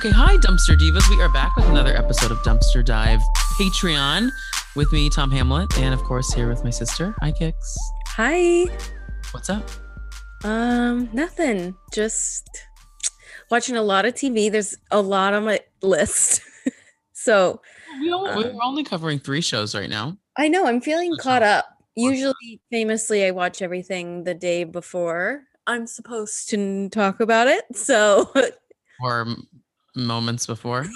Okay, hi, Dumpster Divas. We are back with another episode of Dumpster Dive Patreon with me, Tom Hamlet, and of course, here with my sister. Hi, Kix. Hi. What's up? Um, nothing. Just watching a lot of TV. There's a lot on my list. so We all, Um, we're only covering three shows right now. I know I'm feeling That's caught up. Usually, famously, I watch everything the day before I'm supposed to talk about it. So, Or moments before.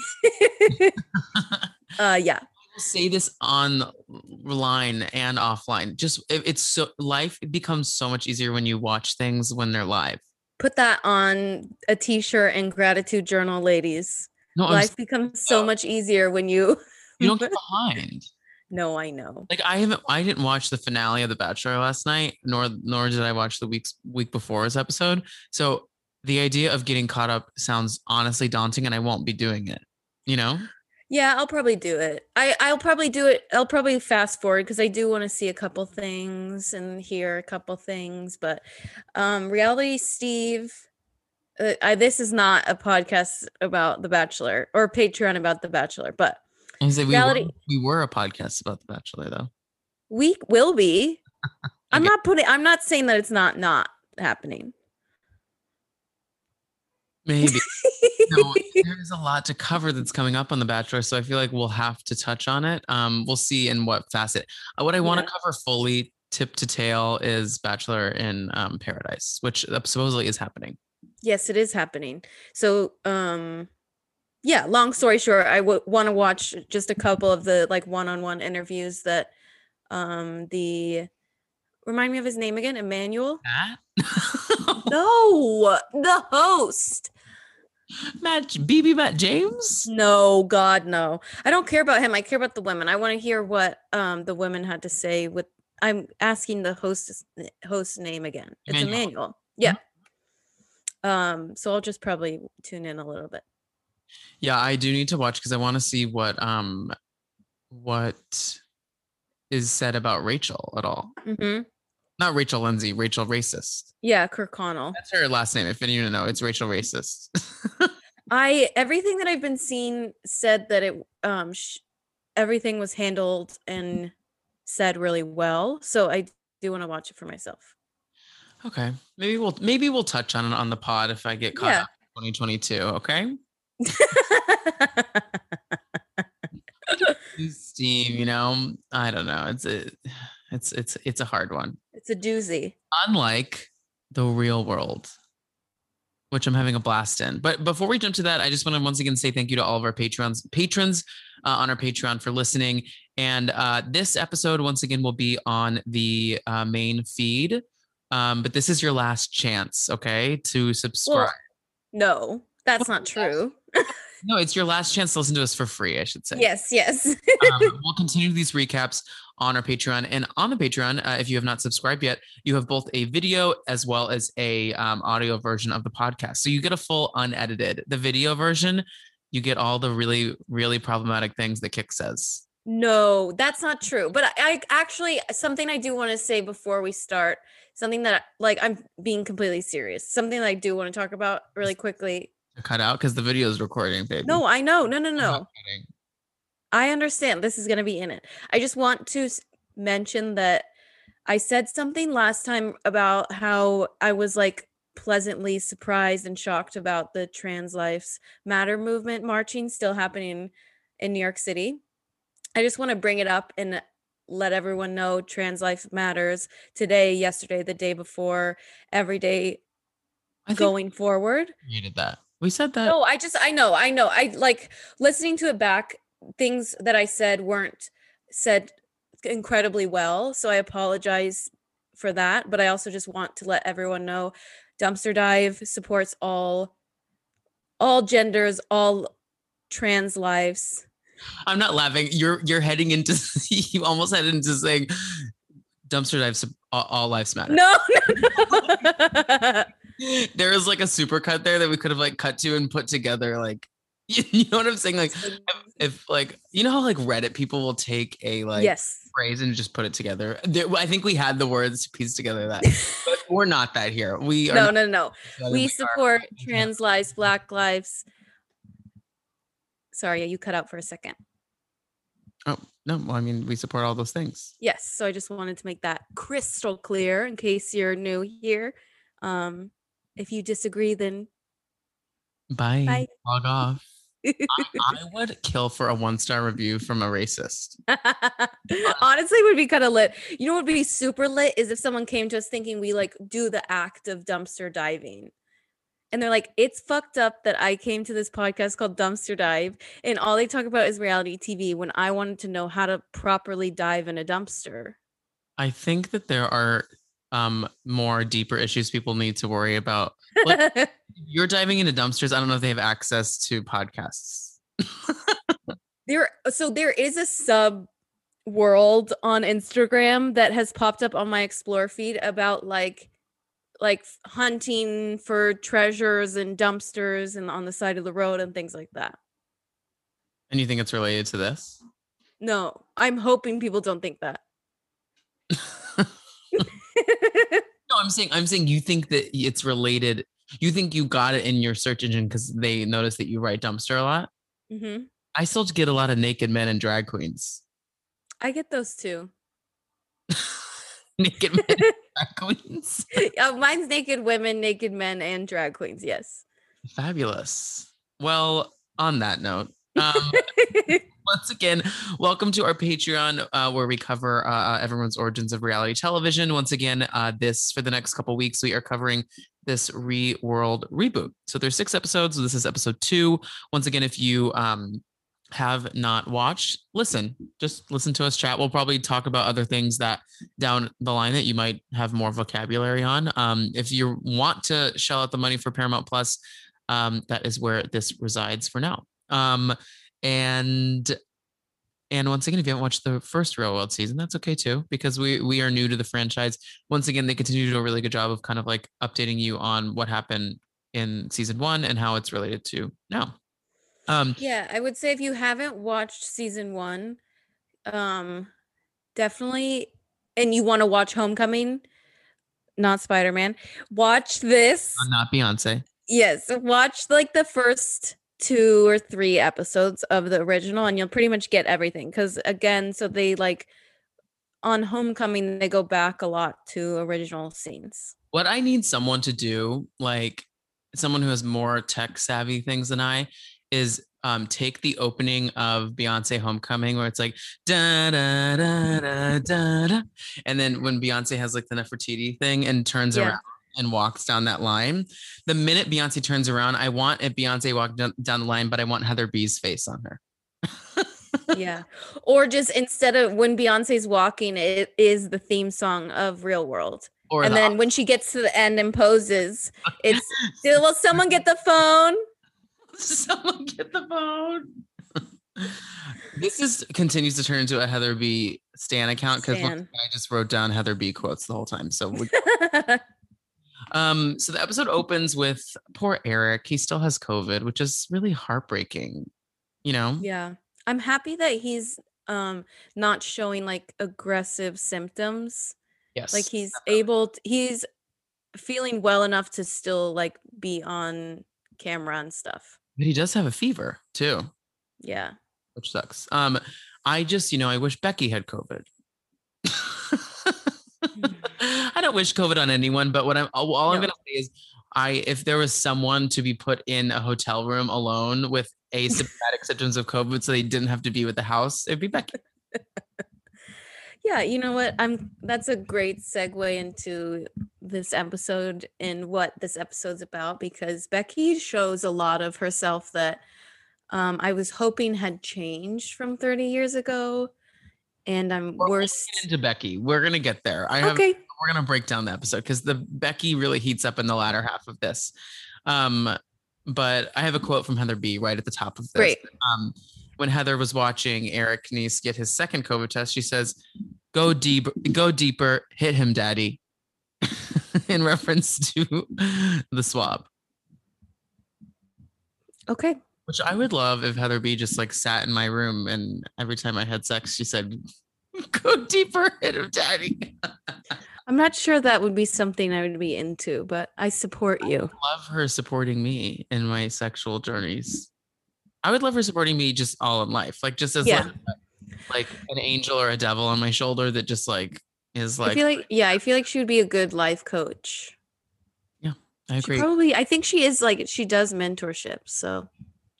uh, yeah. say this online and offline. Just it, it's so life becomes so much easier when you watch things when they're live. Put that on a t-shirt and gratitude journal, ladies. No, I'm, Life becomes so uh, much easier when you. you don't get behind. no, I know. Like I haven't, I didn't watch the finale of The Bachelor last night, nor nor did I watch the week's week before's episode. So the idea of getting caught up sounds honestly daunting, and I won't be doing it. You know, Yeah, I'll probably do it. I I'll probably do it. I'll probably fast forward because I do want to see a couple things and hear a couple things. But um, reality Steve, uh, I, this is not a podcast about The Bachelor or Patreon about The Bachelor, but we Reality- were, we were a podcast about The Bachelor though. we will be. I'm not putting. I'm not saying that it's not not happening. Maybe no, there's a lot to cover that's coming up on The Bachelor, so I feel like we'll have to touch on it. Um, we'll see in what facet. Uh, what I want to Yeah. cover fully, tip to tail, is Bachelor in um, Paradise, which uh, supposedly is happening. yes, it is happening. So um, yeah. Long story short, I would want to watch just a couple of the like one-on-one interviews that um the remind me of his name again emmanuel no the host Matt, BB Matt James. no god no. I don't care about him. I care about the women. I want to hear what um the women had to say with i'm asking the host's host name again. It's Emmanuel. emmanuel. Yeah. Um so i'll just probably tune in a little bit. Yeah, I do need to watch because I want to see what um what is said about Rachel at all. hmm Not Rachel Lindsay, Rachel racist. yeah Kirkconnell That's her last name. If any of you know, it's Rachel racist. I everything that I've been seeing said that it um sh- everything was handled and said really well. So I do want to watch it for myself. okay, maybe we'll maybe we'll touch on it on the pod if I get caught Yeah. up. in 2022. Okay. Steam, you know, I don't know. It's a, it's it's it's a hard one. it's a doozy. Unlike the real world, which I'm having a blast in. But before we jump to that, I just want to once again say thank you to all of our patrons, patrons uh, on our Patreon for listening. And uh, this episode, once again, will be on the uh, main feed. Um, but this is your last chance, okay, to subscribe. No, that's Well, not true. no, it's your last chance to listen to us for free, I should say. Yes, yes. um, we'll continue these recaps on our Patreon. And on the Patreon, uh, if you have not subscribed yet, you have both a video as well as a um, audio version of the podcast. So you get a full unedited. The video version, you get all the really, really problematic things that Kick says. no, that's not true. But I, I actually something I do want to say before we start, something that like I'm being completely serious. Something that I do want to talk about really quickly. Cut out because the video is recording, baby. No, I know. No, no, no. I understand this is going to be in it. I just want to mention that I said something last time about how I was like pleasantly surprised and shocked about the trans lives matter movement marching still happening in New York City. I just want to bring it up and let everyone know trans life matters today, yesterday, the day before, every day I going forward. we did that. We said that. No, I just I know, I know. I like listening to it back, things that I said weren't said incredibly well. So I apologize for that. But I also just want to let everyone know Dumpster Dive supports all all genders, all trans lives. I'm not laughing. You're you're heading into you almost headed into saying dumpster dives all, all lives matter. No, no, no. there is like a super cut there that we could have like cut to and put together like you, know what i'm saying like if, if like you know how like reddit people will take a like yes. phrase and just put it together there, i think we had the words to piece together that but we're not that here we are No, no, no. that, We are- support trans lives, black lives, Sorry, you cut out for a second. Oh no, well, I mean we support all those things. Yes, so I just wanted to make that crystal clear in case you're new here. Um, if you disagree, then Bye. Bye. Log off. I, I would kill for a one star review from a racist. honestly would be kind of lit. You know what would be super lit is if someone came to us thinking we like do the act of dumpster diving. And they're like, it's fucked up that I came to this podcast called Dumpster Dive and all they talk about is reality TV when I wanted to know how to properly dive in a dumpster. I think that there are um more deeper issues people need to worry about. Like, you're diving into dumpsters. I don't know if they have access to podcasts. there so there is a sub world on Instagram that has popped up on my explore feed about like like hunting for treasures and dumpsters and on the side of the road and things like that. And you think it's related to this? No, I'm hoping people don't think that. No, I'm saying I'm saying you think that it's related. You think you got it in your search engine because they noticed that you write dumpster a lot. hmm I still get a lot of naked men and drag queens. I get those too. naked men and drag queens. uh, mine's naked women, naked men, and drag queens. Yes. Fabulous. Well, on that note, um, once again, welcome to our Patreon, uh, where we cover uh, everyone's origins of reality television. Once again, uh, this for the next couple weeks, we are covering this Real World reboot. So there's six episodes. This is episode two. Once again, if you um, have not watched, listen. Just listen to us chat. We'll probably talk about other things that down the line that you might have more vocabulary on. Um, if you want to shell out the money for Paramount Plus, um, that is where this resides for now. Um, and and once again, if you haven't watched the first Real World season, that's okay too, because we we are new to the franchise. Once again, they continue to do a really good job of kind of like updating you on what happened in season one and how it's related to now. Um, Yeah, I would say if you haven't watched season one, um, definitely, and you want to watch Homecoming, not Spider Man, watch this. not Beyonce. Yes, watch like the first two or three episodes of the original, and you'll pretty much get everything. Because again, so they like on Homecoming, they go back a lot to original scenes. What I need someone to do, like someone who has more tech savvy things than I, is um, take the opening of Beyonce Homecoming, where it's like da da da da da, da and then when Beyonce has like the Nefertiti thing and turns Yeah. around and walks down that line, the minute Beyonce turns around, I want if Beyonce walked down, down the line, but I want Heather B's face on her. yeah, or just instead of when Beyonce's walking, it is the theme song of Real World. Or and the then when she gets to the end and poses, it's will someone get the phone? Someone get the phone. this is continues to turn into a Heather B Stan account because I just wrote down Heather B quotes the whole time. So, we, um, so the episode opens with poor Eric. He still has COVID, which is really heartbreaking. You know, yeah, I'm happy that he's um not showing like aggressive symptoms. yes, Like he's able, to, he's feeling well enough to still like be on camera and stuff. but he does have a fever too, Yeah. which sucks. Um, I just, you know, I wish Becky had COVID. I don't wish COVID on anyone, but what I'm all I'm No. gonna say is, I if there was someone to be put in a hotel room alone with asymptomatic symptoms of COVID, so they didn't have to be with the house, it'd be Becky. Yeah, you know what? I'm that's a great segue into this episode and what this episode's about because Becky shows a lot of herself that um, I was hoping had changed from 30 years ago. And I'm We're worse. Into Becky. We're gonna get there. I have Okay. We're gonna break down the episode because the Becky really heats up in the latter half of this. Um, but I have a quote from Heather B right at the top of this. Great. Um, when Heather was watching Eric Nies get his second COVID test, she says, "Go deep, go deeper, hit him, daddy," in reference to the swab. Okay. Which I would love if Heather B just like sat in my room and every time I had sex, she said, "Go deeper, hit him, daddy." I'm not sure that would be something I would be into, but I support you. love her supporting me in my sexual journeys. I would love her supporting me just all in life, like just as Yeah. like, like an angel or a devil on my shoulder that just like is like. I feel like yeah, I feel like she would be a good life coach. Yeah, I She agree. probably I think she is like she does mentorship, so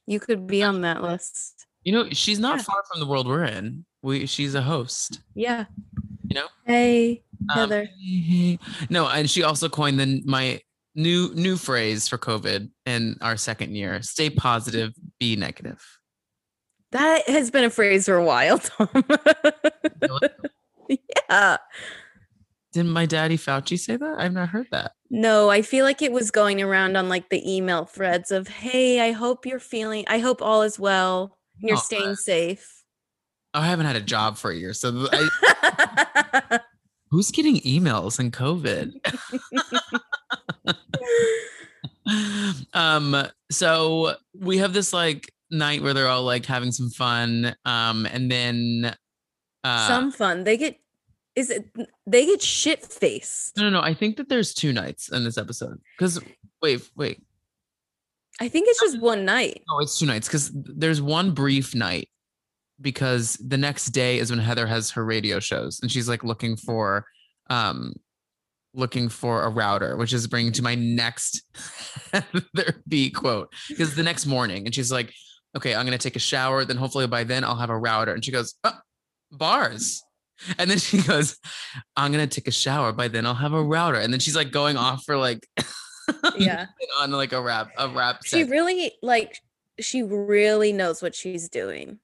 you could be on that list. You know, she's not Yeah. far from the world we're in. We she's a host. Yeah. You know? Hey, Um, no, and she also coined the my new new phrase for COVID in our second year: "Stay positive, be negative." That has been a phrase for a while, Tom. Yeah. Didn't my daddy Fauci say that? I've not heard that. No, I feel like it was going around on like the email threads of, "Hey, I hope you're feeling I hope all is well. and You're Oh, staying safe." Oh, I haven't had a job for a year, so I, who's getting emails in COVID? um, so we have this like night where they're all like having some fun, um, and then uh, Some fun. They get is it they get shit faced. no, no, no. I think that there's two nights in this episode. Because wait, wait, I think it's just one night. no, it's two nights. Because there's one brief night because the next day is when Heather has her radio shows and she's like looking for, um, looking for a router, which is bringing to my next Heather B quote. Because the next morning, and she's like, "Okay, I'm gonna take a shower. Then hopefully by then I'll have a router." And she goes, oh, "Bars." And then she goes, I'm gonna take a shower. By then I'll have a router. And then she's like going off for like Yeah. on like a rap, a rap. She set. really like she really knows what she's doing.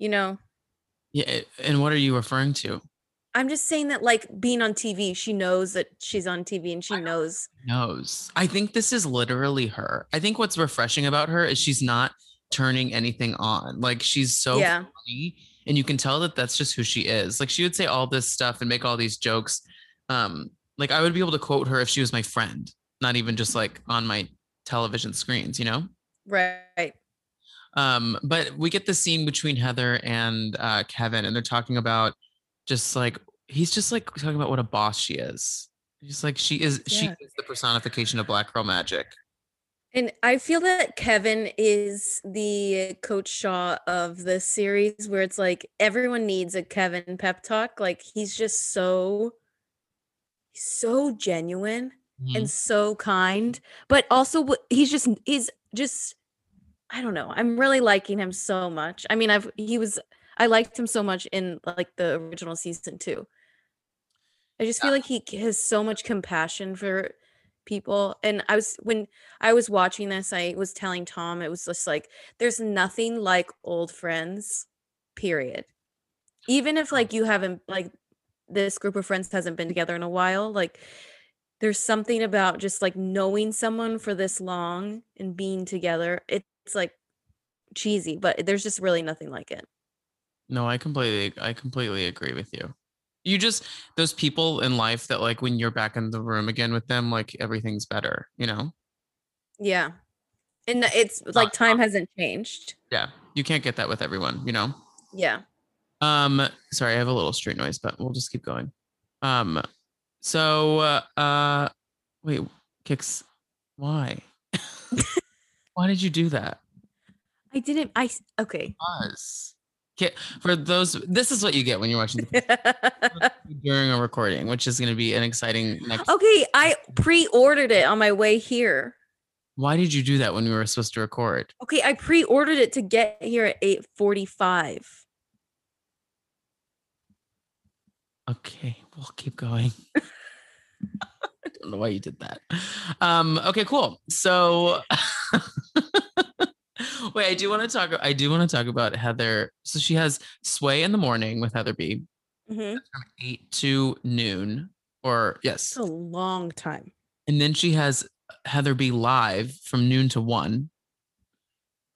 You know? yeah. And what are you referring to? I'm just saying that like being on TV, she knows that she's on TV and she knows knows. I think this is literally her. I think what's refreshing about her is she's not turning anything on. Like she's so Yeah. funny, and you can tell that that's just who she is. Like she would say all this stuff and make all these jokes. Um, like I would be able to quote her if she was my friend, not even just like on my television screens. You know. right. Um, but we get the scene between Heather and uh, Kevin, and they're talking about just like he's just like talking about what a boss she is. He's like she is she is the personification of black girl magic. And I feel that Kevin is the Coach Shaw of the series where it's like everyone needs a Kevin pep talk. Like he's just so so genuine Mhm. and so kind, but also he's just he's just I don't know. I'm really liking him so much. I mean, I've he was I liked him so much in like the original season too. I just feel like he has so much compassion for people. And I was when I was watching this, I was telling Tom it was just like there's nothing like old friends, period. Even if like you haven't like this group of friends hasn't been together in a while, like there's something about just like knowing someone for this long and being together. It's like cheesy, but there's just really nothing like it. No, I completely I completely agree with you. You just those people in life that like when you're back in the room again with them, like everything's better, you know? Yeah. And it's like time hasn't changed. Yeah. You can't get that with everyone, you know? Yeah. Um, sorry, I have a little street noise, but we'll just keep going. Um, so uh, uh wait, kicks why? why did you do that? I didn't I okay. Us. Ki- For those, this is what you get when you're watching the during a recording, which is going to be an exciting next. okay, I pre-ordered it on my way here. Why did you do that when we were supposed to record? Okay, I pre-ordered it to get here at 8:45. Okay, we'll keep going. I don't know why you did that. Um, okay, cool. So wait, I do want to talk. I do want to talk about Heather. So she has Sway in the morning with Heather B Mhm. from eight to noon, or yes, It's a long time. and then she has Heather B live from noon to one.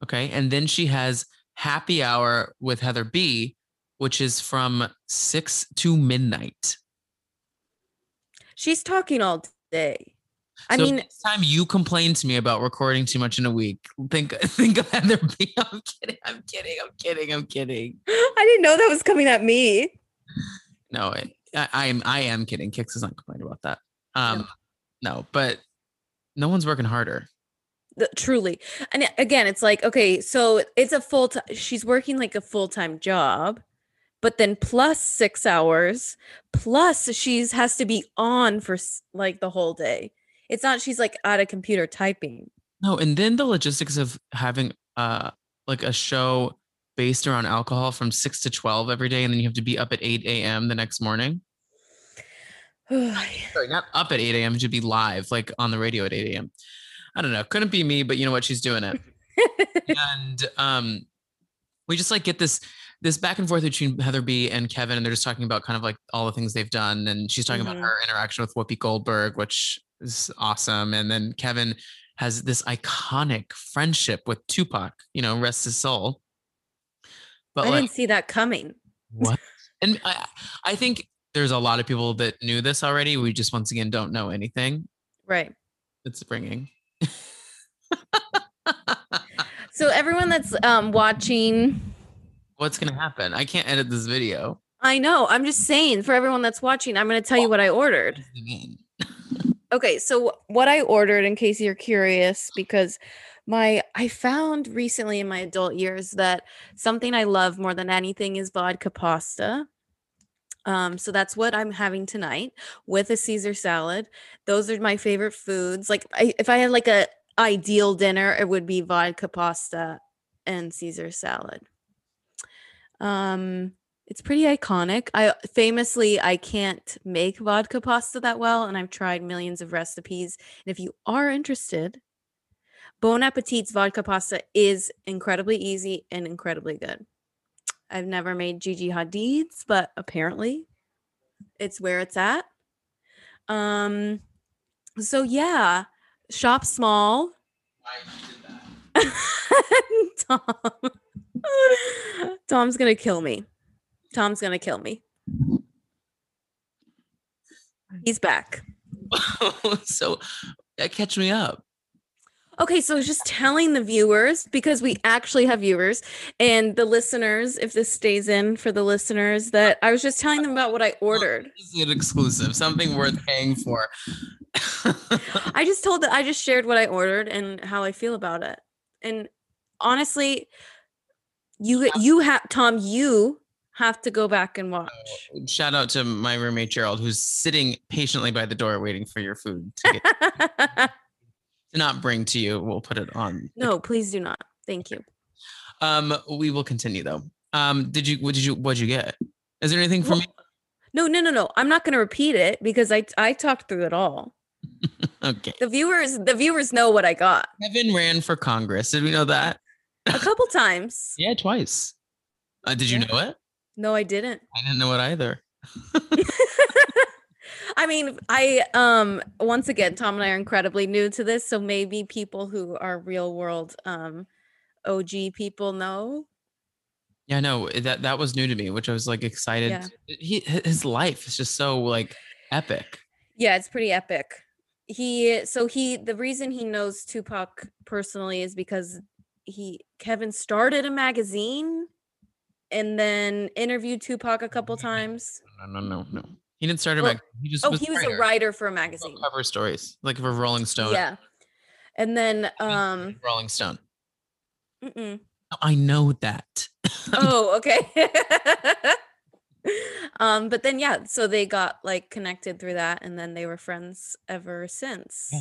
Okay, and then she has happy hour with Heather B, which is from six to midnight. She's talking all day. I so mean, next time you complain to me about recording too much in a week, think think of Heather B. I'm kidding. I'm kidding. I'm kidding. I'm kidding. I didn't know that was coming at me. No, I, I, I am I am kidding. Kix is not complaining about that. Um, no, but no one's working harder. The, truly. And again, it's like, okay, so it's a full time, she's working like a full time job, but then plus six hours, plus she's has to be on for like the whole day. It's not she's like at a computer typing. No, and then the logistics of having uh like a show based around alcohol from six to twelve every day, and then you have to be up at eight a.m. the next morning. Sorry, not up at eight a.m. Should be live, like on the radio at eight a.m. I don't know. Couldn't be me, but you know what? She's doing it. and um, we just like get this this back and forth between Heather B and Kevin, and they're just talking about kind of like all the things they've done. And she's talking mm-hmm. about her interaction with Whoopi Goldberg, which is awesome. And then Kevin has this iconic friendship with Tupac, you know, rest his soul. But I like, didn't see that coming. What? and I, I think there's a lot of people that knew this already. We just once again don't know anything. Right. It's bringing. so everyone that's um, watching, what's gonna happen? I can't edit this video. I know. I'm just saying for everyone that's watching, I'm gonna tell you what I ordered. okay, so what I ordered, in case you're curious, because my I found recently in my adult years that something I love more than anything is vodka pasta. Um, so that's what I'm having tonight with a Caesar salad. Those are my favorite foods. Like I, if I had like a ideal dinner, it would be vodka pasta and Caesar salad. Um, it's pretty iconic. I famously I can't make vodka pasta that well, and I've tried millions of recipes. And if you are interested, Bon Appetit's vodka pasta is incredibly easy and incredibly good. I've never made Gigi Hadid's, but apparently it's where it's at. Um so yeah, shop small. Tom. Tom's gonna kill me. Tom's gonna kill me. He's back. so catch me up. Okay, so just telling the viewers because we actually have viewers and the listeners, if this stays in for the listeners, that I was just telling them about what I ordered. Is it exclusive? Something worth paying for. I just told that I just shared what I ordered and how I feel about it. And honestly, you you have Tom, you have to go back and watch. Shout out to my roommate Gerald, who's sitting patiently by the door waiting for your food to get to not bring to you. We'll put it on. No, please do not. Thank you. Um, we will continue though. Um, did you what did you what'd you get? Is there anything for well, me? No, no, no, no. I'm not gonna repeat it because I I talked through it all. okay. The viewers the viewers know what I got. Kevin ran for Congress. Did we know that? A couple times. yeah, twice. Uh, did you know it? No, I didn't. I didn't know it either. I mean, I um once again, Tom and I are incredibly new to this, so maybe people who are real world um OG people know. Yeah, no, that that was new to me, which I was like excited. Yeah. He his life is just so like epic. Yeah, it's pretty epic. He so he the reason he knows Tupac personally is because he Kevin started a magazine and then interviewed Tupac a couple times. No, no, no, no. He didn't start a well, He just oh, was he was writer. a writer for a magazine. Cover stories, like for Rolling Stone. Yeah, and then um Rolling Stone. Mm-mm. I know that. oh, okay. um, but then yeah, so they got like connected through that, and then they were friends ever since. Yeah.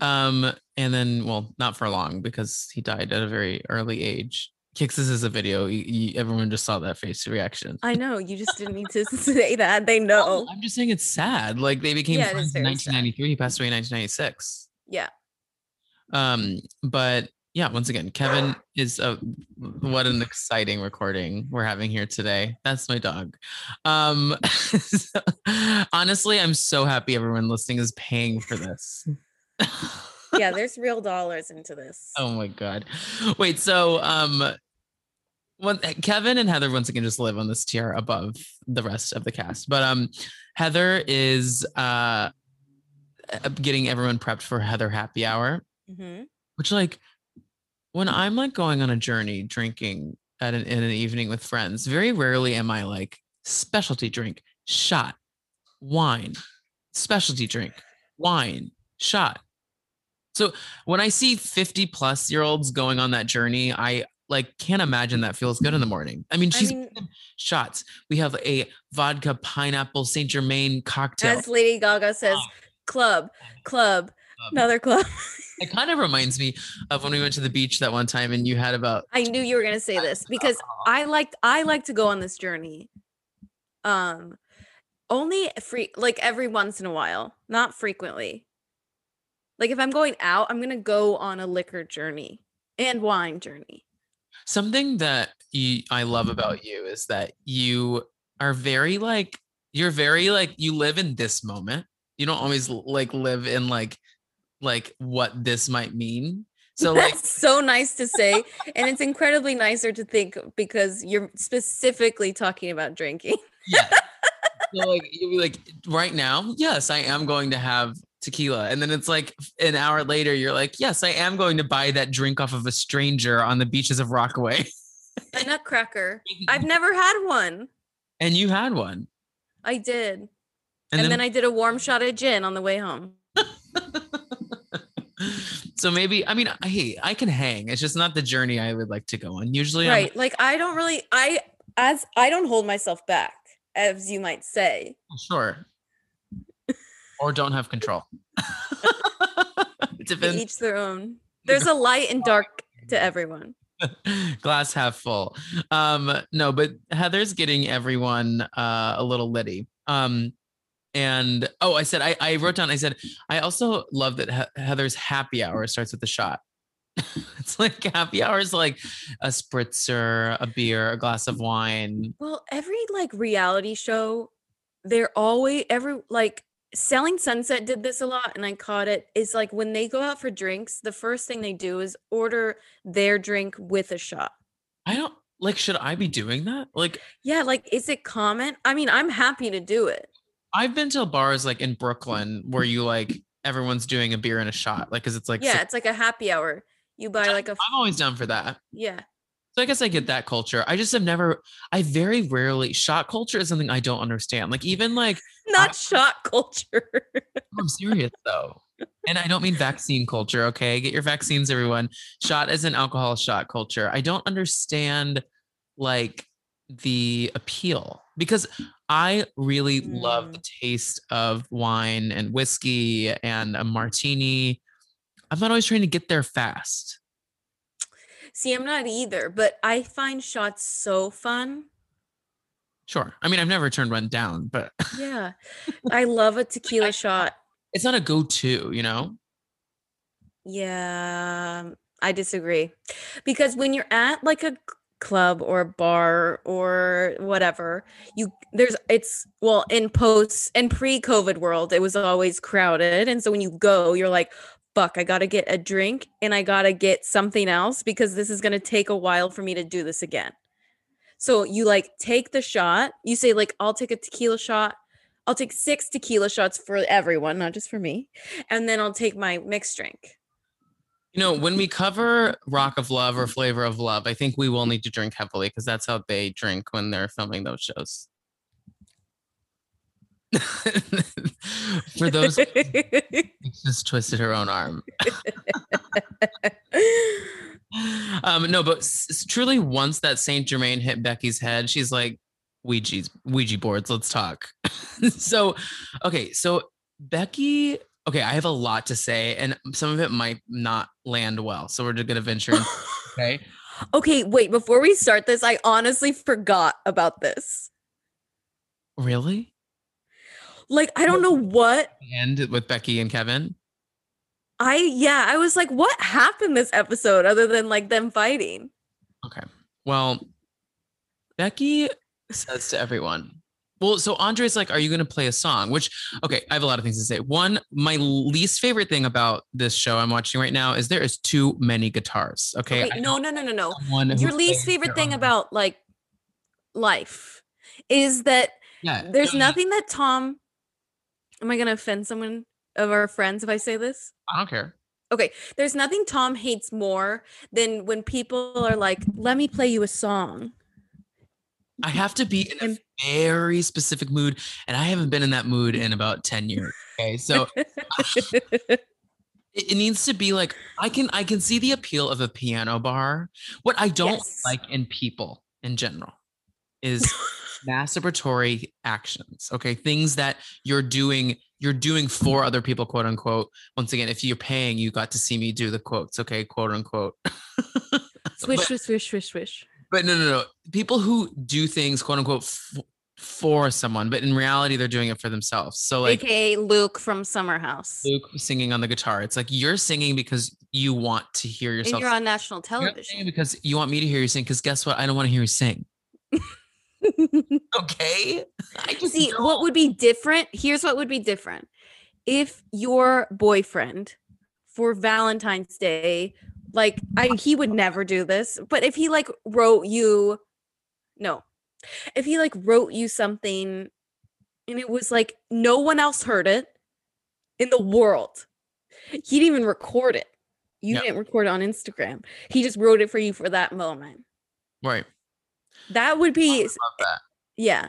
Um, and then well, not for long because he died at a very early age. Kicks is a video. You, you, everyone just saw that face reaction. I know. You just didn't need to say that. They know. I'm just saying it's sad. Like they became yeah, friends in 1993. Sad. He passed away in 1996. Yeah. Um, but yeah, once again, Kevin is a what an exciting recording we're having here today. That's my dog. Um, so, honestly, I'm so happy everyone listening is paying for this. yeah, there's real dollars into this. Oh my god. Wait, so um well, Kevin and Heather once again just live on this tier above the rest of the cast. But um, Heather is uh getting everyone prepped for Heather Happy Hour, mm-hmm. which like when I'm like going on a journey drinking at an in an evening with friends, very rarely am I like specialty drink, shot, wine, specialty drink, wine, shot, So when I see 50 plus year olds going on that journey, I like can't imagine that feels good in the morning. I mean, I mean- shots. We have a vodka pineapple Saint Germain cocktail. As Lady Gaga says, club, club, Club. another club. It kind of reminds me of when we went to the beach that one time and you had about I knew you were gonna say this because I like I like to go on this journey. Um only free like every once in a while, not frequently. Like if I'm going out, I'm gonna go on a liquor journey and wine journey. Something that you, I love about you is that you are very like you're very like you live in this moment. You don't always like live in like like what this might mean. So like That's so nice to say. and it's incredibly nicer to think because you're specifically talking about drinking. yeah. So like you'll be like right now, yes, I am going to have tequila. And then it's like an hour later, you're like, yes, I am going to buy that drink off of a stranger on the beaches of Rockaway. A nutcracker. I've never had one. and you had one. I did. And, And, then, I did a warm shot of gin on the way home. so maybe I mean I hey, I can hang. It's just not the journey I would like to go on. Usually I'm right. Like I don't really I as I don't hold myself back, as you might say. sure. Or don't have control. each their own. There's a light and dark to everyone. Glass half full. Um, no, but Heather's getting everyone uh a little litty. Um and oh, I said I, I wrote down, I said, I also love that he- Heather's happy hour starts with the shot. it's like happy hour is like a spritzer, a beer, a glass of wine. Well, every like reality show, they're always every like Selling Sunset did this a lot and I caught it. it. Is like when they go out for drinks, the first thing they do is order their drink with a shot. I don't like, should I be doing that? Like, Yeah, like is it common? I mean, I'm happy to do it. I've been to bars like in Brooklyn where you like everyone's doing a beer and a shot, like, cause it's like, yeah, six- it's like a happy hour. You buy like a I'm always down for that. yeah. So I guess I get that culture. I just have never, I very rarely, shot culture is something I don't understand. Like, even like, Not shot culture. I'm serious though. And I don't mean vaccine culture, okay? Get your vaccines, everyone. Shot as an alcohol shot culture. I don't understand like the appeal because I really love mm. the taste of wine and whiskey and a martini. I'm not always trying to get there fast. See, I'm not either, but I find shots so fun. Sure. I mean, I've never turned one down, but Yeah. I love a tequila shot. it's not a go-to, you know? Yeah, um, I disagree. Because when you're at like a club or a bar or whatever, you there's it's well in post and pre-COVID world, it was always crowded. And so when you go, you're like, fuck, I gotta get a drink and I gotta get something else because this is gonna take a while for me to do this again. So you like take the shot, you say, like, I'll take a tequila shot. I'll take six tequila shots for everyone, not just for me. And then I'll take my mixed drink. You know, when we cover Rock of Love or Flavor of Love, I think we will need to drink heavily because that's how they drink when they're filming those shows. For those, just twisted her own arm. Um, no, but s- truly, once that Saint Germain hit Becky's head, she's like, "Ouija's Ouija boards. Let's talk." so, okay, so Becky. Okay, I have a lot to say, and some of it might not land well. So we're just gonna venture. In, okay. okay, wait, before we start this, I honestly forgot about this. Really? Like, I don't know what End with Becky and Kevin. I, yeah, I was like, what happened this episode other than like them fighting? Okay. Well, Becky says to everyone, well, so Andre's like, are you going to play a song? Which, okay, I have a lot of things to say. One, my least favorite thing about this show I'm watching right now is there is too many guitars. Okay. Wait, no, no, no, no, no. Your least favorite thing own- about like life is that yeah, there's no, no, nothing that Tom. Am I going to offend someone of our friends if I say this? I don't care. Okay, there's nothing Tom hates more than when people are like, "Let me play you a song." I have to be in a very specific mood, and I haven't been in that mood in about 10 years. Okay. So It, needs to be like I can I can see the appeal of a piano bar. What I don't Yes. like in people in general is masturbatory actions. Okay, things that you're doing you're doing for other people, quote unquote. Once again, if you're paying, you got to see me do the quotes. Okay, quote unquote. Swish, But- swish, swish, swish. But no, no, no. People who do things, quote unquote, f- for someone, but in reality, they're doing it for themselves. So, like AKA Luke from Summer House. Luke singing on the guitar, it's like you're singing because you want to hear And yourself. you're on national television. because you want me to hear you sing. Because guess what? I don't want to hear you sing. Okay. I just See, don't. what would be different? Here's what would be different. If your boyfriend for Valentine's Day, like I he would never do this, but if he like wrote you no. If he like wrote you something and it was like no one else heard it in the world. He didn't even record it. You Yep. didn't record it on Instagram. He just wrote it for you for that moment. right. That would be Love that. yeah.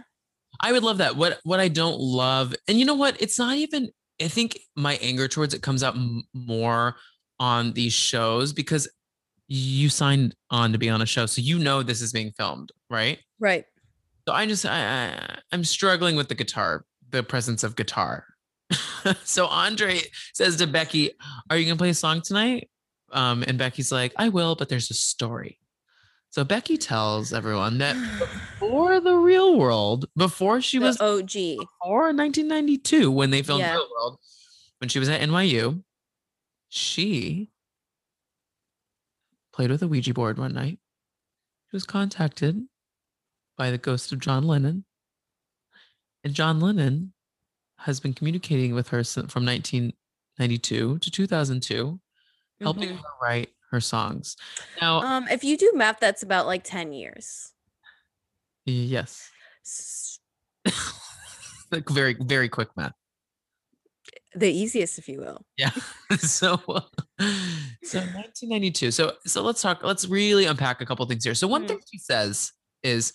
I would love that. What what I don't love, and you know what? It's not even. I think my anger towards it comes out m- more on these shows because you signed on to be on a show, so you know this is being filmed, right? Right. So I just I, I I'm struggling with the guitar, the presence of guitar. so Andre says to Becky, "Are you gonna play a song tonight?" Um, and Becky's like, "I will, but there's a story." So Becky tells everyone that before the real world, before she the was OG. or 1992 when they filmed Yeah. Real World, when she was at NYU, she played with a Ouija board one night. She was contacted by the ghost of John Lennon. And John Lennon has been communicating with her from 1992 to 2002, helping Mhm. her write her songs. Now, Um, if you do math, that's about like 10 years. yes, like very, very quick math. The easiest, if you will. Yeah. so uh, so 1992. So so let's talk let's really unpack a couple things here. So one Mhm. thing she says is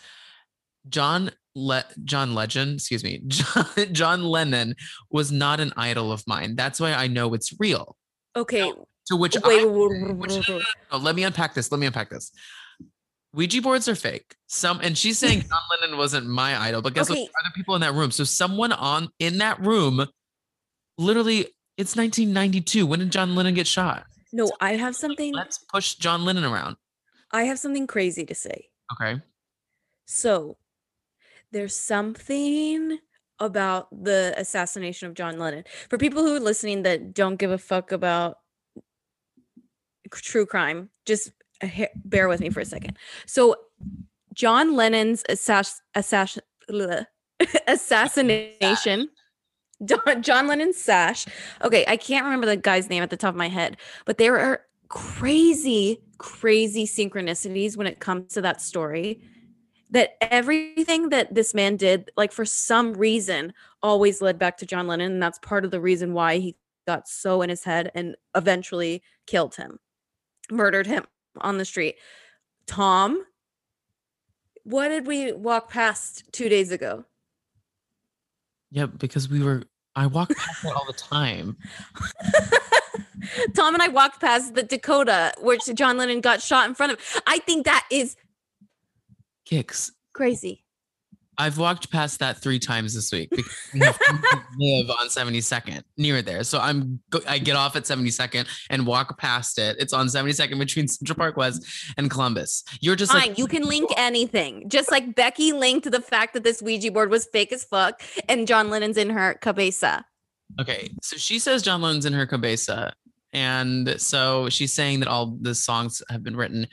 John Le- John Legend, excuse me, John, John Lennon was not an idol of mine. That's why I know it's real. Okay. To which Wait, I wait, which- wait, wait. Oh, let me unpack this. Let me unpack this. Ouija boards are fake. Some and she's saying John Lennon wasn't my idol, but guess what? Okay. Are Other people in that room. So someone on in that room, literally, it's 1992. When did John Lennon get shot? No, I have something. Let's push John Lennon around. I have something crazy to say. Okay. So, there's something about the assassination of John Lennon. For people who are listening that don't give a fuck about true crime, just uh, bear with me for a second. So, John Lennon's assass- assass- bleh, assassination. John Lennon's sash. Okay, I can't remember the guy's name at the top of my head, but there are crazy, crazy synchronicities when it comes to that story that everything that this man did, like for some reason, always led back to John Lennon. And that's part of the reason why he got so in his head and eventually killed him, murdered him on the street. Tom, what did we walk past two days ago? Yeah, because we were. I walk past that all the time. Tom and I walked past the Dakota, which John Lennon got shot in front of. I think that is Kicks. crazy. I've walked past that three times this week because we have live on 72nd near there. So I'm I get off at 72nd and walk past it. It's on 72nd between Central Park West and Columbus. You're just Fine, like you can link anything. Just like Becky linked the fact that this Ouija board was fake as fuck and John Lennon's in her cabeza. Okay, so she says John Lennon's in her cabeza, and so she's saying that all the songs have been written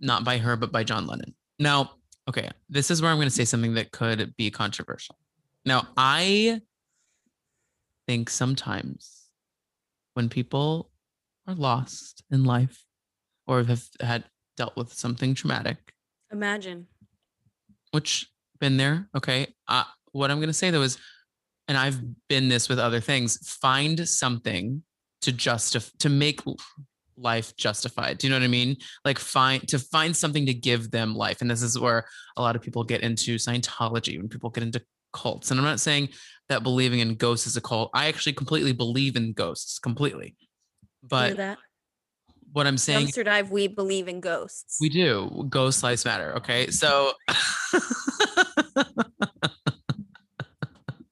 not by her but by John Lennon. Now, okay, this is where I'm going to say something that could be controversial. Now, I think sometimes when people are lost in life or have had dealt with something traumatic, Imagine. which been there. Okay. Uh, what I'm going to say though is, and I've been this with other things, find something to justify, to make life justified. Do you know what I mean? Like find, to find something to give them life. And this is where a lot of people get into Scientology, when people get into cults. And I'm not saying that believing in ghosts is a cult. I actually completely believe in ghosts completely. But what I'm saying Dumpster dive, we believe in ghosts. We do. Ghost lives matter. Okay. So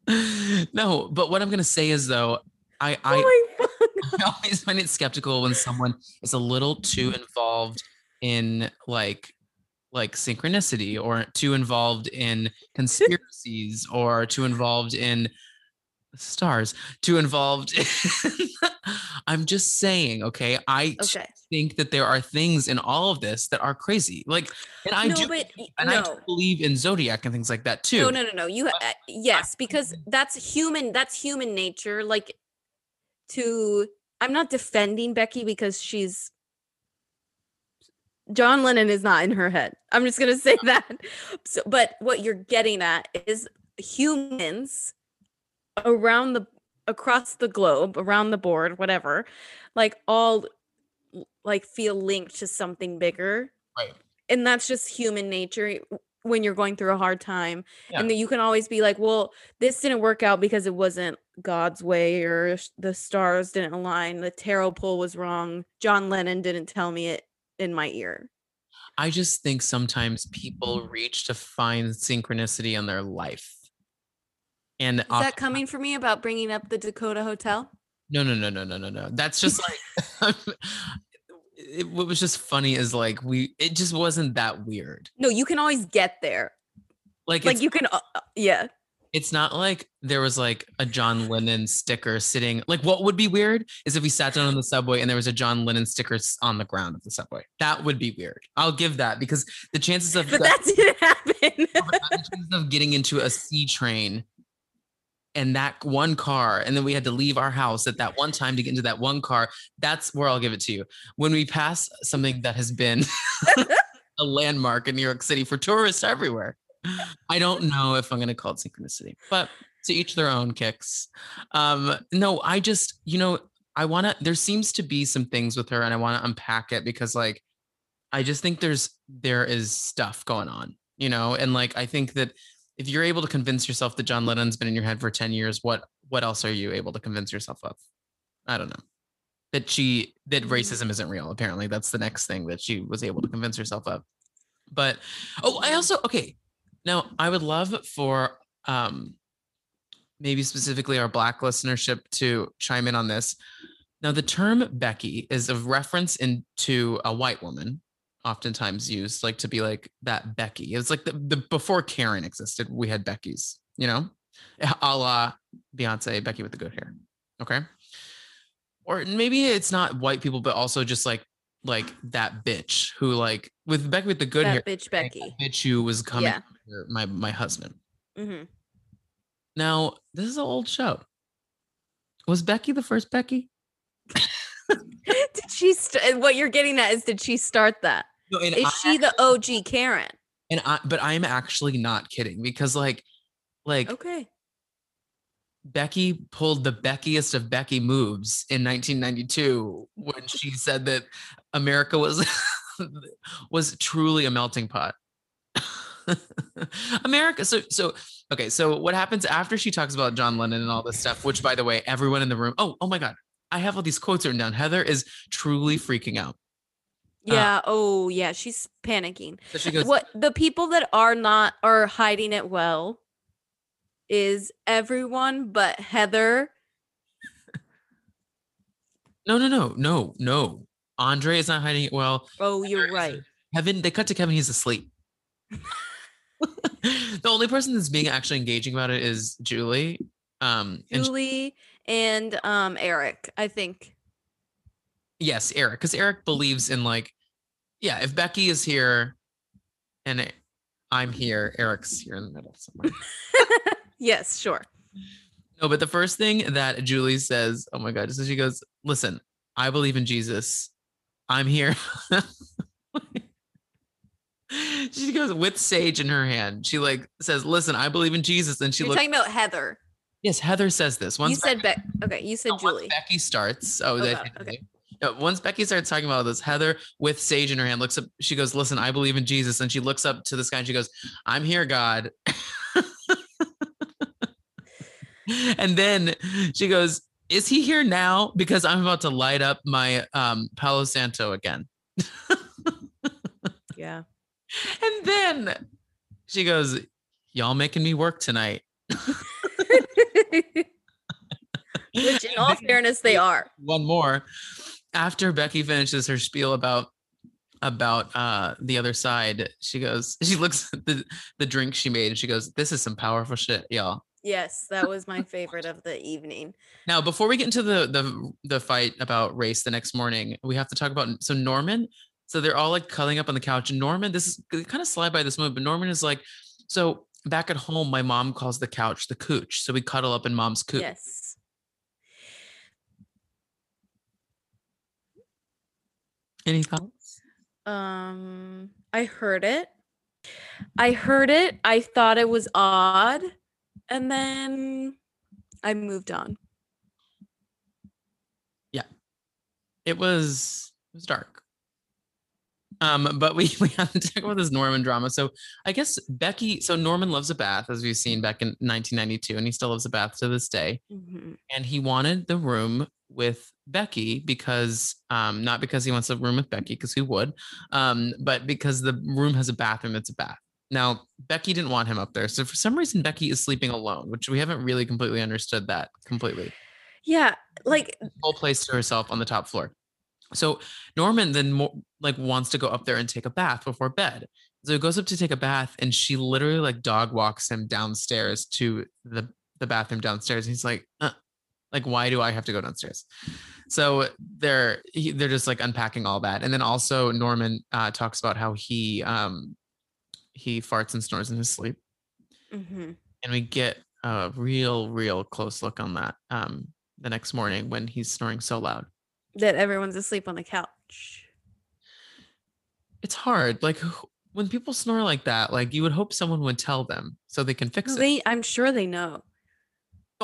no, but what I'm gonna say is though, I I, oh. I always find it skeptical when someone is a little too involved in like like synchronicity or too involved in conspiracies or too involved in stars too involved in, i'm just saying okay i Okay. think that there are things in all of this that are crazy like and i no, do but and I do believe in zodiac and things like that too No, no, no, no. You uh, yes, because that's human. That's human nature. Like to, I'm not defending Becky because she's John Lennon is not in her head. I'm just gonna say that. So, but what you're getting at is humans around the across the globe, around the board, whatever, like all like feel linked to something bigger. Right. And that's just human nature when you're going through a hard time. Yeah. And then you can always be like, well, this didn't work out because it wasn't God's way or the stars didn't align. The tarot pull was wrong. John Lennon didn't tell me it in my ear. i just think sometimes people reach to find synchronicity in their life and Is often- that coming for me about bringing up the Dakota Hotel? No, no, no, no, no, no, no. That's just like it, what was just funny is like we it just wasn't that weird. No, you can always get there. Like, Like you can, uh, uh, yeah. it's not like there was like a John Lennon sticker sitting. Like what would be weird is if we sat down on the subway and there was a John Lennon sticker on the ground of the subway. That would be weird. I'll give that because the chances of But that- that didn't happen. the chances of getting into a C train and that one car, and then we had to leave our house at that one time to get into that one car. That's where I'll give it to you. When we pass something that has been a landmark in New York City for tourists everywhere, I don't know if I'm going to call it synchronicity, but to each their own kicks. Um, no, I just, you know, I want to, there seems to be some things with her, and I want to unpack it because, like, I just think there's, there is stuff going on, you know, and like, I think that if you're able to convince yourself that John Lennon's been in your head for 10 years, what what else are you able to convince yourself of? I don't know. That she that racism isn't real. Apparently, that's the next thing that she was able to convince herself of. But oh, I also okay. Now, I would love for um maybe specifically our black listenership to chime in on this. Now, the term Becky is a reference into a white woman, oftentimes used like to be like that Becky. It's like the, the before Karen existed, we had Becky's, you know, a la Beyonce, Becky with the good hair. Okay. Or maybe it's not white people, but also just like like that bitch who like with Becky with the good hair. bitch Becky. that bitch who was coming Yeah. my my husband. hmm Now, this is an old show. Was Becky the first Becky? did she? St- what you're getting at is, did she start that? No, Is I she the OG Karen? and I but I'm actually not kidding because like like Okay. Becky pulled the Beckiest of Becky moves in 1992 when she said that America was was truly a melting pot. America. So so okay. So what happens after she talks about John Lennon and all this stuff? Which, by the way, everyone in the room. Oh, oh my God! I have all these quotes written down. Heather is truly freaking out. Yeah. oh, yeah. She's panicking. So she goes, what the people that are not are hiding it well is everyone but Heather. "No, no, no, no, no. Andre is not hiding it well. Oh, you're right. Kevin, they cut to Kevin. He's asleep. the only person that's being actually engaging about it is Julie. Um, and Julie and um Eric, I think. yes, Eric, because Eric believes in like, yeah, if Becky is here, and I'm here, Eric's here in the middle somewhere. Yes, sure. no, but the first thing that Julie says, oh my god, so she goes, "Listen, I believe in Jesus. I'm here." she goes with sage in her hand. She like says, "Listen, I believe in Jesus," and she You're looks. talking about Heather. Yes, Heather says this. Once you said Beck. Okay, you said No, Julie. Becky starts. Oh, Oh, God, okay. No, once Becky starts talking about this, Heather with sage in her hand looks up. She goes, "Listen, I believe in Jesus," and she looks up to the sky and she goes, "I'm here, God." and then she goes, Is he here now? Because I'm about to light up my um Palo Santo again. Yeah. And then she goes, Y'all making me work tonight. Which, in all fairness, they are. One more. After Becky finishes her spiel about about uh the other side, she goes, she looks at the the drink she made and she goes, This is some powerful shit, y'all. Yes, that was my favorite of the evening. Now, before we get into the the the fight about race the next morning, we have to talk about so Norman. So they're all like cuddling up on the couch, and Norman, this is kind of slide by this moment, but Norman is like, so back at home, my mom calls the couch the cooch, so we cuddle up in mom's cooch. Yes. Any thoughts? Um, I heard it. I heard it. I thought it was odd, and then I moved on. Yeah. It was it was dark. Um, but we we have to talk about this Norman drama. So I guess Becky. So Norman loves a bath, as we've seen back in 1992, and he still loves a bath to this day. Mhm. and he wanted the room with Becky because um not because he wants a room with Becky because who would um but because the room has a bathroom it's a bath. Now Becky didn't want him up there. So for some reason Becky is sleeping alone, which we haven't really completely understood that completely. Yeah, like Whole place to herself on the top floor. So Norman then like wants to go up there and take a bath before bed. So he goes up to take a bath and she literally like dog walks him downstairs to the the bathroom downstairs. He's like, uh, like why do I have to go downstairs? So they're they're just like unpacking all that, and then also Norman uh, talks about how he um he farts and snores in his sleep, mhm. and we get a real real close look on that um the next morning when he's snoring so loud. that everyone's asleep on the couch. It's hard, like when people snore like that, like you would hope someone would tell them so they can fix it. I'm sure they know.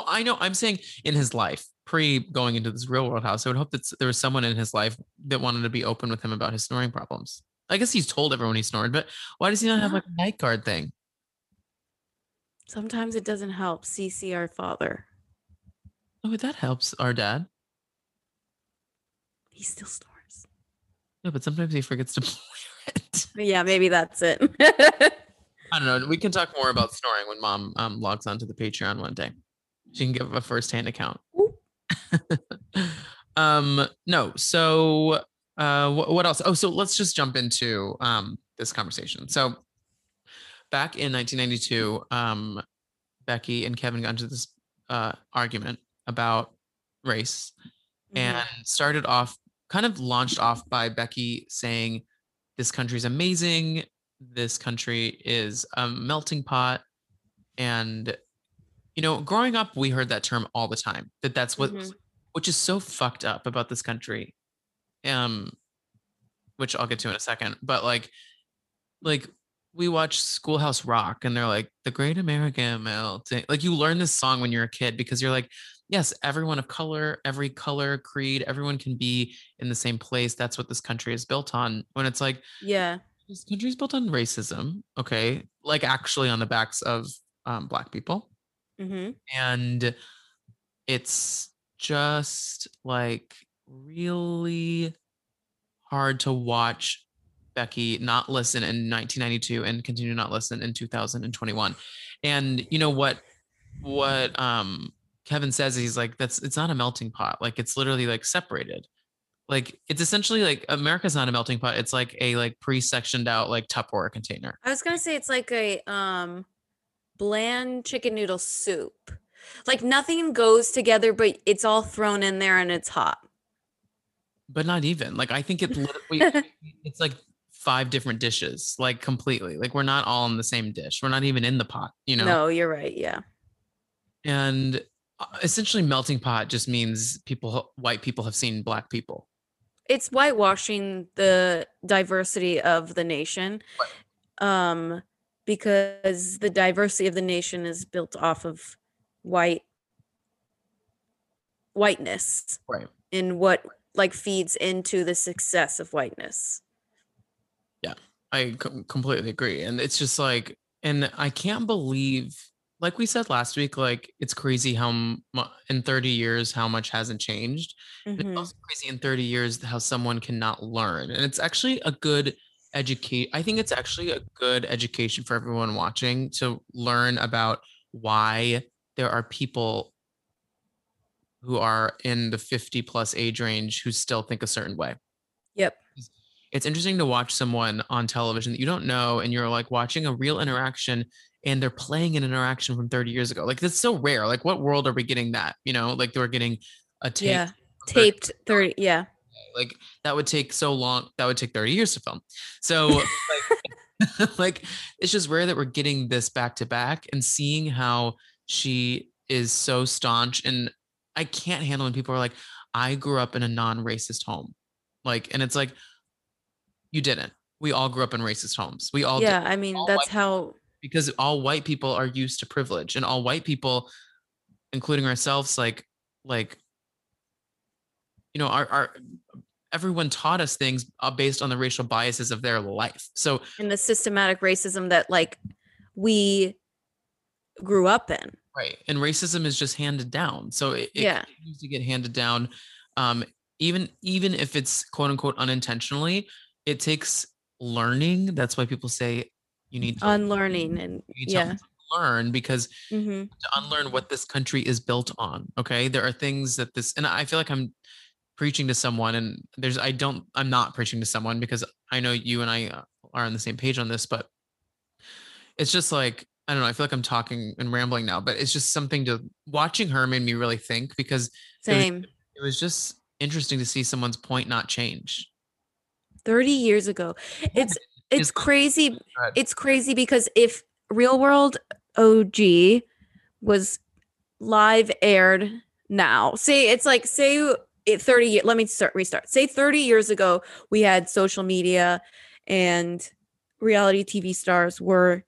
No, I know. I'm saying in his life, pre going into this real world house, I would hope that there was someone in his life that wanted to be open with him about his snoring problems. I guess he's told everyone he snored, but why does he not have like a night guard thing? Sometimes it doesn't help. CC our father. Oh, that helps our dad. He still snores. No, but sometimes he forgets to it. Yeah, maybe that's it. I don't know. We can talk more about snoring when mom um, logs onto the Patreon one day. She can give a first-hand account. Um, no. So, uh, what, what else? Oh, so let's just jump into um this conversation. So, back in 1992, um, Becky and Kevin got into this uh argument about race Mhm. and started off kind of launched off by Becky saying this country's amazing this country is a melting pot and you know growing up we heard that term all the time that that's what Mhm. which is so fucked up about this country um which I'll get to in a second but like like we watch Schoolhouse Rock and they're like the great American melting like you learn this song when you're a kid because you're like yes everyone of color every color creed everyone can be in the same place that's what this country is built on when it's like yeah. this country is built on racism okay like actually on the backs of um, black people hmm and it's just like really hard to watch Becky not listen in 1992 and continue to not listen in 2021. And you know what what um Kevin says he's like that's it's not a melting pot. Like it's literally like separated. Like it's essentially like America's not a melting pot. It's like a like pre-sectioned out like Tupperware container. I was gonna say it's like a um bland chicken noodle soup. Like nothing goes together, but it's all thrown in there and it's hot. but not even like i think it literally it's like five different dishes like completely like we're not all in the same dish we're not even in the pot you know No, you're right. Yeah. and uh, essentially melting pot just means people white people have seen black people It's whitewashing the diversity of the nation. Um because the diversity of the nation is built off of white whiteness right and what like feeds into the success of whiteness. Yeah, I com- completely agree and it's just like and i can't believe like we said last week, like it's crazy how mu- in 30 years how much hasn't changed. And It's mm-hmm. also crazy in 30 years how someone cannot learn. And it's actually a good educate. I think it's actually a good education for everyone watching to learn about why there are people who are in the 50 plus age range who still think a certain way. Yep. It's interesting to watch someone on television that you don't know and you're like watching a real interaction and they're playing an interaction from 30 years ago. Like that's so rare. Like what world are we getting that? You know, like they're getting a tape. Yeah. Taped 30. Yeah. Like that would take so long that would take 30 years to film so like, like it's just rare that we're getting this back to back and seeing how she is so staunch and i can't handle when people are like i grew up in a non-racist home like and it's like you didn't we all grew up in racist homes we all did Yeah. I mean, all that's how. because all white people are used to privilege and all white people including ourselves like like you know our, our everyone taught us things uh, based on the racial biases of their life so in the systematic racism that like we grew up in. right and racism is just handed down so it, it Yeah. continues to get handed down um even even if it's quote unquote unintentionally it takes learning that's why people say you need to, Unlearning and you need to yeah. learn because hmm to unlearn what this country is built on. Okay. There are things that this, and I feel like I'm preaching to someone, and there's, I don't, I'm not preaching to someone because I know you and I uh, are on the same page on this, but it's just like, I don't know. I feel like I'm talking and rambling now, but it's just something to watching her made me really think because it was- Same. it was just interesting to see someone's point not change. 30 years ago. It's it's It's- crazy. ahead. It's crazy because if Real World OG was live aired now, say it's like say it 30 years, let me start restart. Say 30 years ago we had social media and reality TV stars were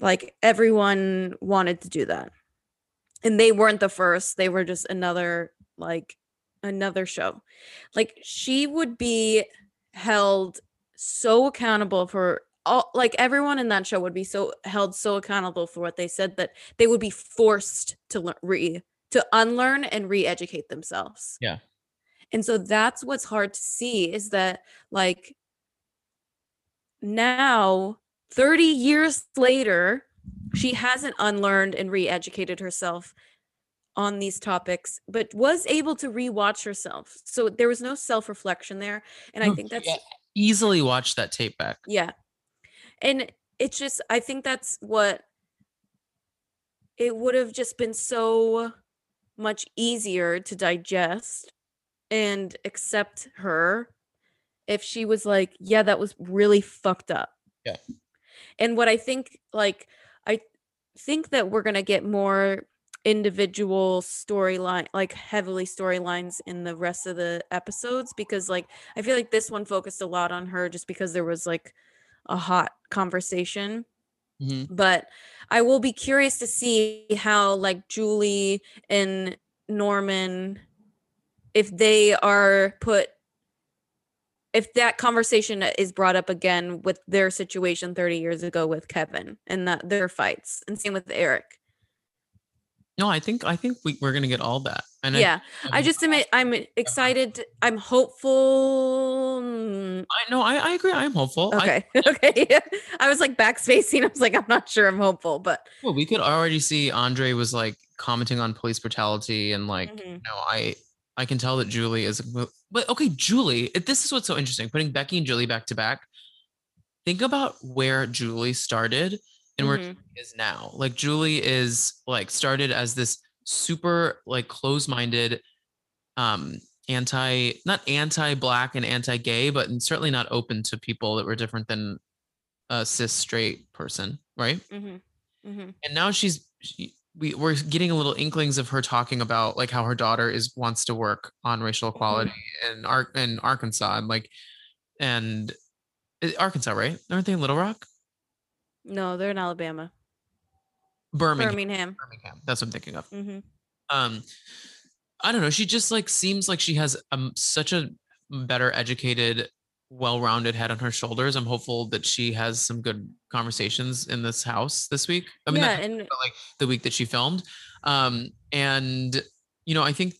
like everyone wanted to do that. And they weren't the first, they were just another like another show. Like she would be held so accountable for all like everyone in that show would be so held so accountable for what they said that they would be forced to learn re to unlearn and re-educate themselves. Yeah. And so that's what's hard to see is that like now 30 years later she hasn't unlearned and re-educated herself on these topics but was able to re-watch herself so there was no self-reflection there and i oh, think that's yeah, easily watch that tape back. yeah. And it's just I think that's what it would have just been so much easier to digest and accept her if she was like, yeah, that was really fucked up. Yeah. And what I think like I think that we're going to get more individual storyline like heavily storylines in the rest of the episodes because like I feel like this one focused a lot on her just because there was like a hot conversation. Mhm. But I will be curious to see how like Julie and Norman if they are put if that conversation is brought up again with their situation 30 years ago with Kevin and that their fights and same with Eric. No, I think I think we, we're gonna get all that. And yeah. I just admit I'm excited. I'm hopeful. mm, I know I, I agree. I'm hopeful. I, Okay. okay. I was like backspacing. I was like, I'm not sure I'm hopeful, but well, we could already see Andre was like commenting on police brutality and like Mhm. you know I I can tell that Julie is but okay Julie this is what's so interesting putting Becky and Julie back to back think about where Julie started and where Mhm. Julie is now like Julie is like started as this super like close-minded um anti not anti-black and anti-gay but certainly not open to people that were different than a cis straight person right Mhm. Mhm. and now she's she, we, we're getting a little inklings of her talking about like how her daughter is wants to work on racial equality in Ar- in Arkansas and like and uh, Arkansas right? Aren't they in Little Rock? No, they're in Alabama, Birmingham. Birmingham. Birmingham. That's what I'm thinking of. Hmm um I don't know. She just like seems like she has um such a better educated well-rounded head on her shoulders. I'm hopeful that she has some good conversations in this house this week. I mean, yeah, and like the week that she filmed. Um, and you know, I think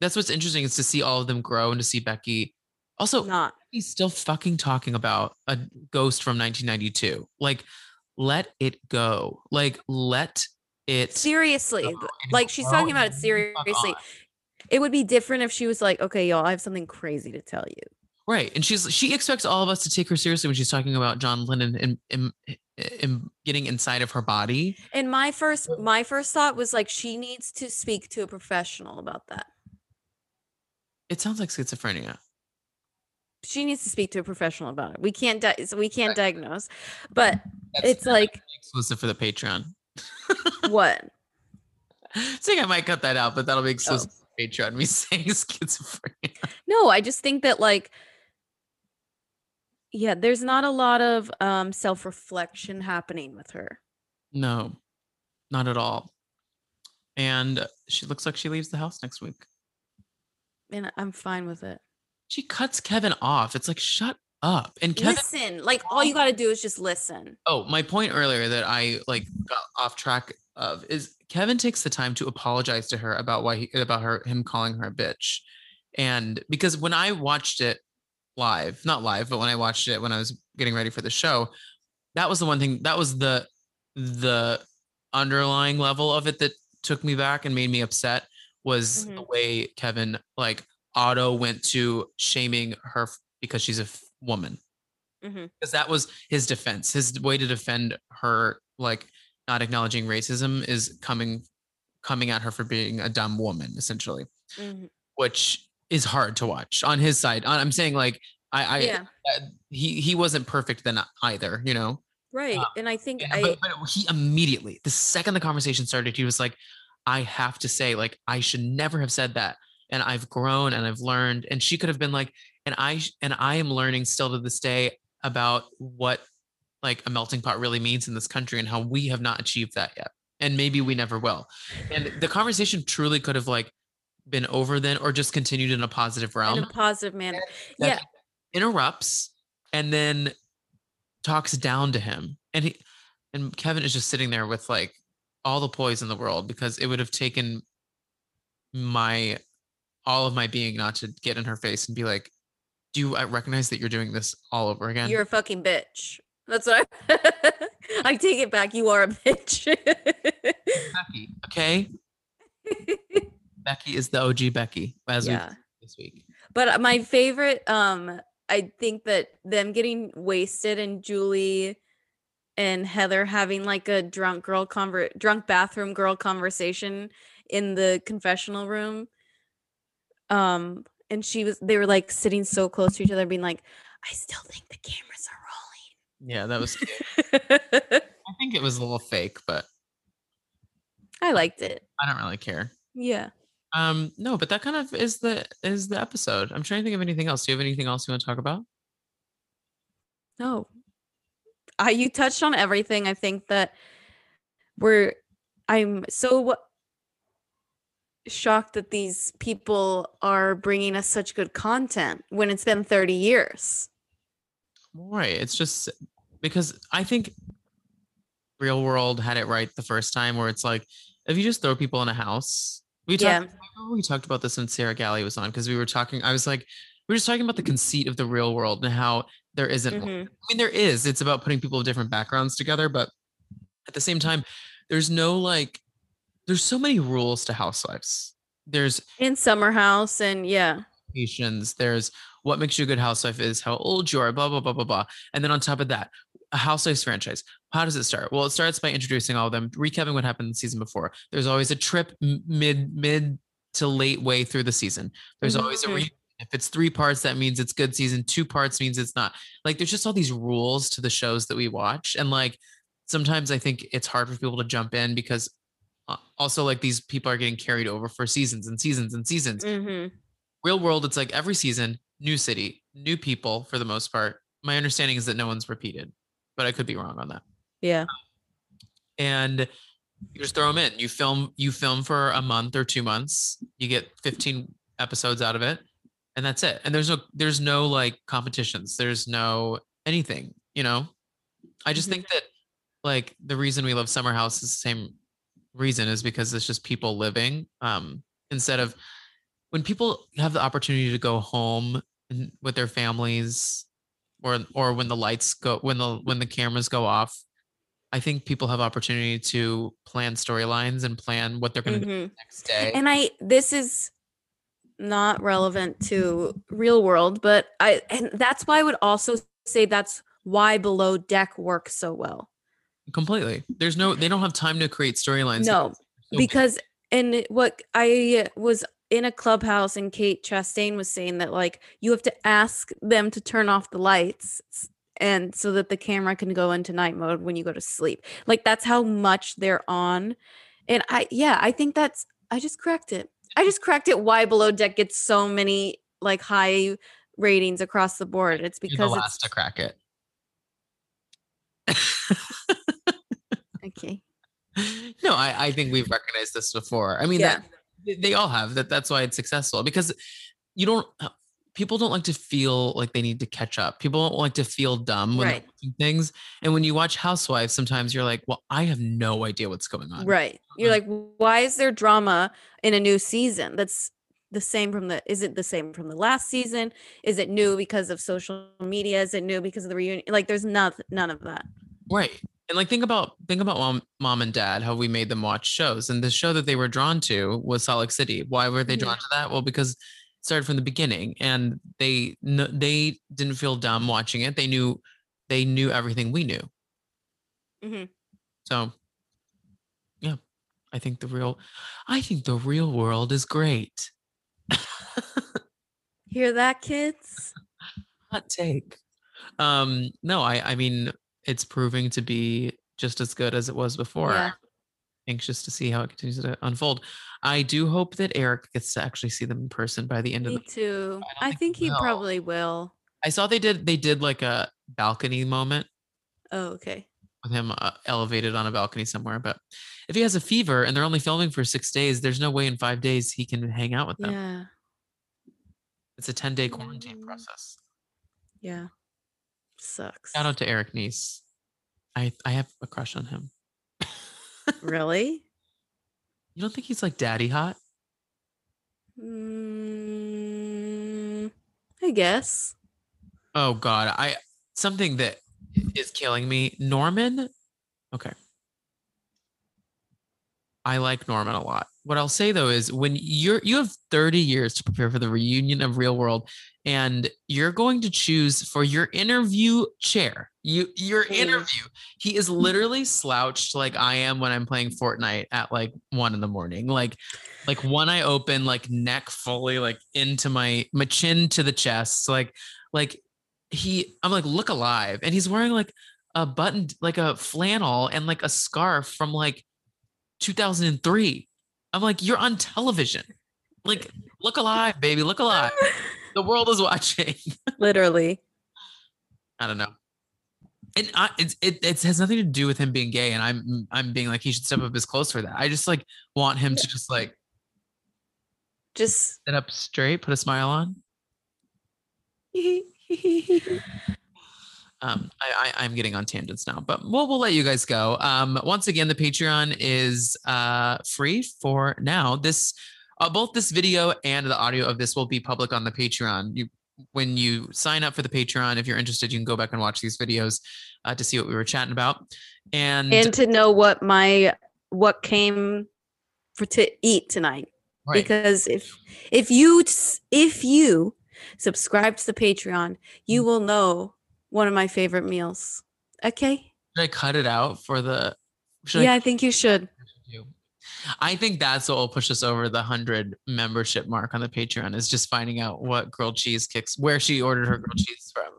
that's what's interesting is to see all of them grow and to see Becky. Also, not he's still fucking talking about a ghost from 1992. Like, let it go. Like, let it seriously. go Like she's talking about it and move the fuck seriously. It would be different if she was like, "Okay, y'all, I have something crazy to tell you." Right. And she's she expects all of us to take her seriously when she's talking about John Lennon and, and, and getting inside of her body. And my first my first thought was like she needs to speak to a professional about that. It sounds like schizophrenia. She needs to speak to a professional about it. We can't di- so we can't diagnose. But That's it's like exclusive for the Patreon. what? I think I might cut that out, but that'll be Oh. exclusive for Patreon. Me saying schizophrenia. No, I just think that like yeah, there's not a lot of um self-reflection happening with her. No, not at all. And she looks like she leaves the house next week. And I'm fine with it. She cuts Kevin off. It's like, shut up. And Kevin, listen, like all you got to do is just listen. oh, my point earlier that I like got off track of is Kevin takes the time to apologize to her about why he, about her him calling her a bitch. And because when I watched it live, not live, but when I watched it when I was getting ready for the show, that was the one thing that was the the underlying level of it that took me back and made me upset was the Mhm. way Kevin like Otto went to shaming her because she's a f- woman Mhm. because that was his defense his way to defend her like not acknowledging racism is coming coming at her for being a dumb woman essentially Mhm. which is hard to watch on his side. I'm saying like i i yeah, uh, he he wasn't perfect then either you know? Right. and I think and- I but, but he immediately the second the conversation started he was like i have to say like i should never have said that and i've grown and i've learned and she could have been like and i and i am learning still to this day about what like a melting pot really means in this country and how we have not achieved that yet and maybe we never will. And the conversation truly could have like been over then or just continued in a positive realm in a positive manner. that Yeah, interrupts and then talks down to him and he and kevin is just sitting there with like all the poise in the world because it would have taken my all of my being not to get in her face and be like do you I recognize that you're doing this all over again you're a fucking bitch. That's what I, I take it back. You are a bitch. okay becky is the og becky as yeah. we this week But uh, my favorite, um, I think that them getting wasted and Julie and Heather having like a drunk girl convert drunk bathroom girl conversation in the confessional room. Um, and she was they were like sitting so close to each other, being like, I still think the cameras are rolling." yeah that was cute. are rolling. i think it was a little fake but I liked it. i don't really care Yeah. Um, no, but that kind of is the is the episode. I'm trying to think of anything else. Do you have anything else you want to talk about? No. I you touched on everything. I think that we're I'm so shocked that these people are bringing us such good content when it's been 30 years. Right. It's just because I think Real World had it right the first time where it's like if you just throw people in a house. We Yeah. talked remember we talked about this when Sarah Galley was on because we were talking I was like we were just talking about the conceit of the real world and how there isn't. Mhm. I mean there is. It's about putting people of different backgrounds together, but at the same time there's no like there's so many rules to housewives. There's In Summer House and yeah. qualifications. There's what makes you a good housewife is how old you are, blah, blah, blah, blah, blah. And then on top of that, a housewives franchise. How does it start? Well, it starts by introducing all of them, recapping what happened the season before. There's always a trip mid, mid to late way through the season. There's always a Mhm. re- if it's three parts, that means it's good season. Two parts means it's not. Like there's just all these rules to the shows that we watch. And like sometimes I think it's hard for people to jump in because uh, also like these people are getting carried over for seasons and seasons and seasons Mhm. real world it's like every season new city new people for the most part my understanding is that no one's repeated but i could be wrong on that Yeah. and you just throw them in you film you film for a month or two months you get 15 episodes out of it and that's it. And there's no there's no like competitions. There's no anything, you know. I just think that like the reason we love Summer House is the same reason is because it's just people living um instead of when people have the opportunity to go home with their families or or when the lights go when the when the cameras go off i think people have opportunity to plan storylines and plan what they're going to do Mhm. the next day And I this is not relevant to real world, but I and that's why I would also say that's why below deck works so well. completely there's no they don't have time to create storylines No, because so because and what I was in a clubhouse and Kate Chastain was saying that like you have to ask them to turn off the lights and so that the camera can go into night mode when you go to sleep. Like that's how much they're on. And I yeah, I think that's I just cracked it. I just cracked it why below deck gets so many like high ratings across the board. It's busy. You're because the it's last to crack it okay. no I, I think we've recognized this before i mean Yeah. that they- they all have that that's why it's successful because you don't uh, people don't like to feel like they need to catch up people don't like to feel dumb when they're Right. watching things and when you watch housewives sometimes you're like well i have no idea what's going on Right. You're Uh, like, why is there drama in a new season? That's the same from the is it the same from the last season? Is it new because of social media? Is it new because of the reunion? Like there's nothing none of that. right and like think about think about mom, mom and dad how we made them watch shows and the show that they were drawn to was salt lake city why were they drawn to that well because started from the beginning and they they didn't feel dumb watching it they knew they knew everything we knew Mhm. so yeah i think the real i think the real world is great Hear that, kids? hot take um no i i mean it's proving to be just as good as it was before Yeah. Anxious to see how it continues to unfold i do hope that eric gets to actually see them in person by the end Me of the Me too. I I, think think he will. probably will. i saw they did they did like a balcony moment Oh, okay. with him uh, elevated on a balcony somewhere but if he has a fever and they're only filming for six days there's no way in five days he can hang out with them Yeah. it's a 10 day quarantine Mm. process Yeah. Sucks. shout out to eric nice i i have a crush on him Really? you don't think he's like daddy hot Mm, I guess. Oh God, I something that is killing me. Norman. Okay. I like Norman a lot. What I'll say though is when you're you have 30 years to prepare for the reunion of Real World and you're going to choose for your interview chair. You your interview. He is literally slouched like I am when I'm playing Fortnite at like one in the morning. Like like one eye open, like neck fully like into my my chin to the chest. Like like he I'm like look alive and he's wearing like a button like a flannel and like a scarf from like 2003. I'm like you're on television. Like look alive baby, look alive. The world is watching. Literally. I don't know. And I, it's, it it has nothing to do with him being gay, and I'm I'm being like he should step up his clothes for that. I just like want him to just like Just sit up straight, put a smile on. Um, I, I I'm getting on tangents now, but we'll we'll let you guys go. Um, once again, the Patreon is uh free for now. This uh, both this video and the audio of this will be public on the Patreon. You when you sign up for the Patreon, if you're interested, you can go back and watch these videos uh, to see what we were chatting about. And, and to know what my what came for to eat tonight. right, Because if if you if you subscribe to the Patreon, you Mm. will know one of my favorite meals. Okay? should I cut it out for the? Should I yeah, I think you should. I think that's what will push us over the hundred membership mark on the Patreon is just finding out what grilled cheese kicks where she ordered her grilled cheese from.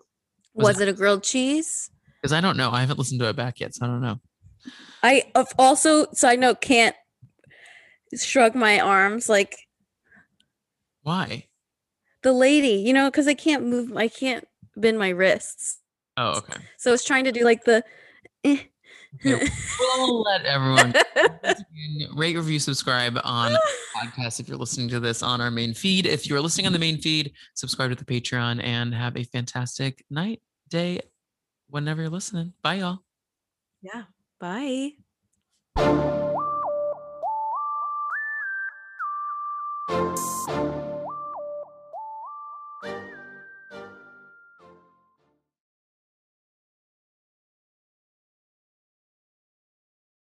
Was Was it a grilled cheese? Because I don't know. I haven't listened to it back yet, so I don't know. I also side note can't shrug my arms like Why? the lady, you know, because I can't move. I can't bend my wrists. Oh, okay. So I was trying to do like the, eh, Okay, we'll let everyone rate, review, subscribe on podcast if you're listening to this on our main feed. If you're listening on the main feed, subscribe to the Patreon and have a fantastic night, day, whenever you're listening. Bye, y'all. Yeah. Bye.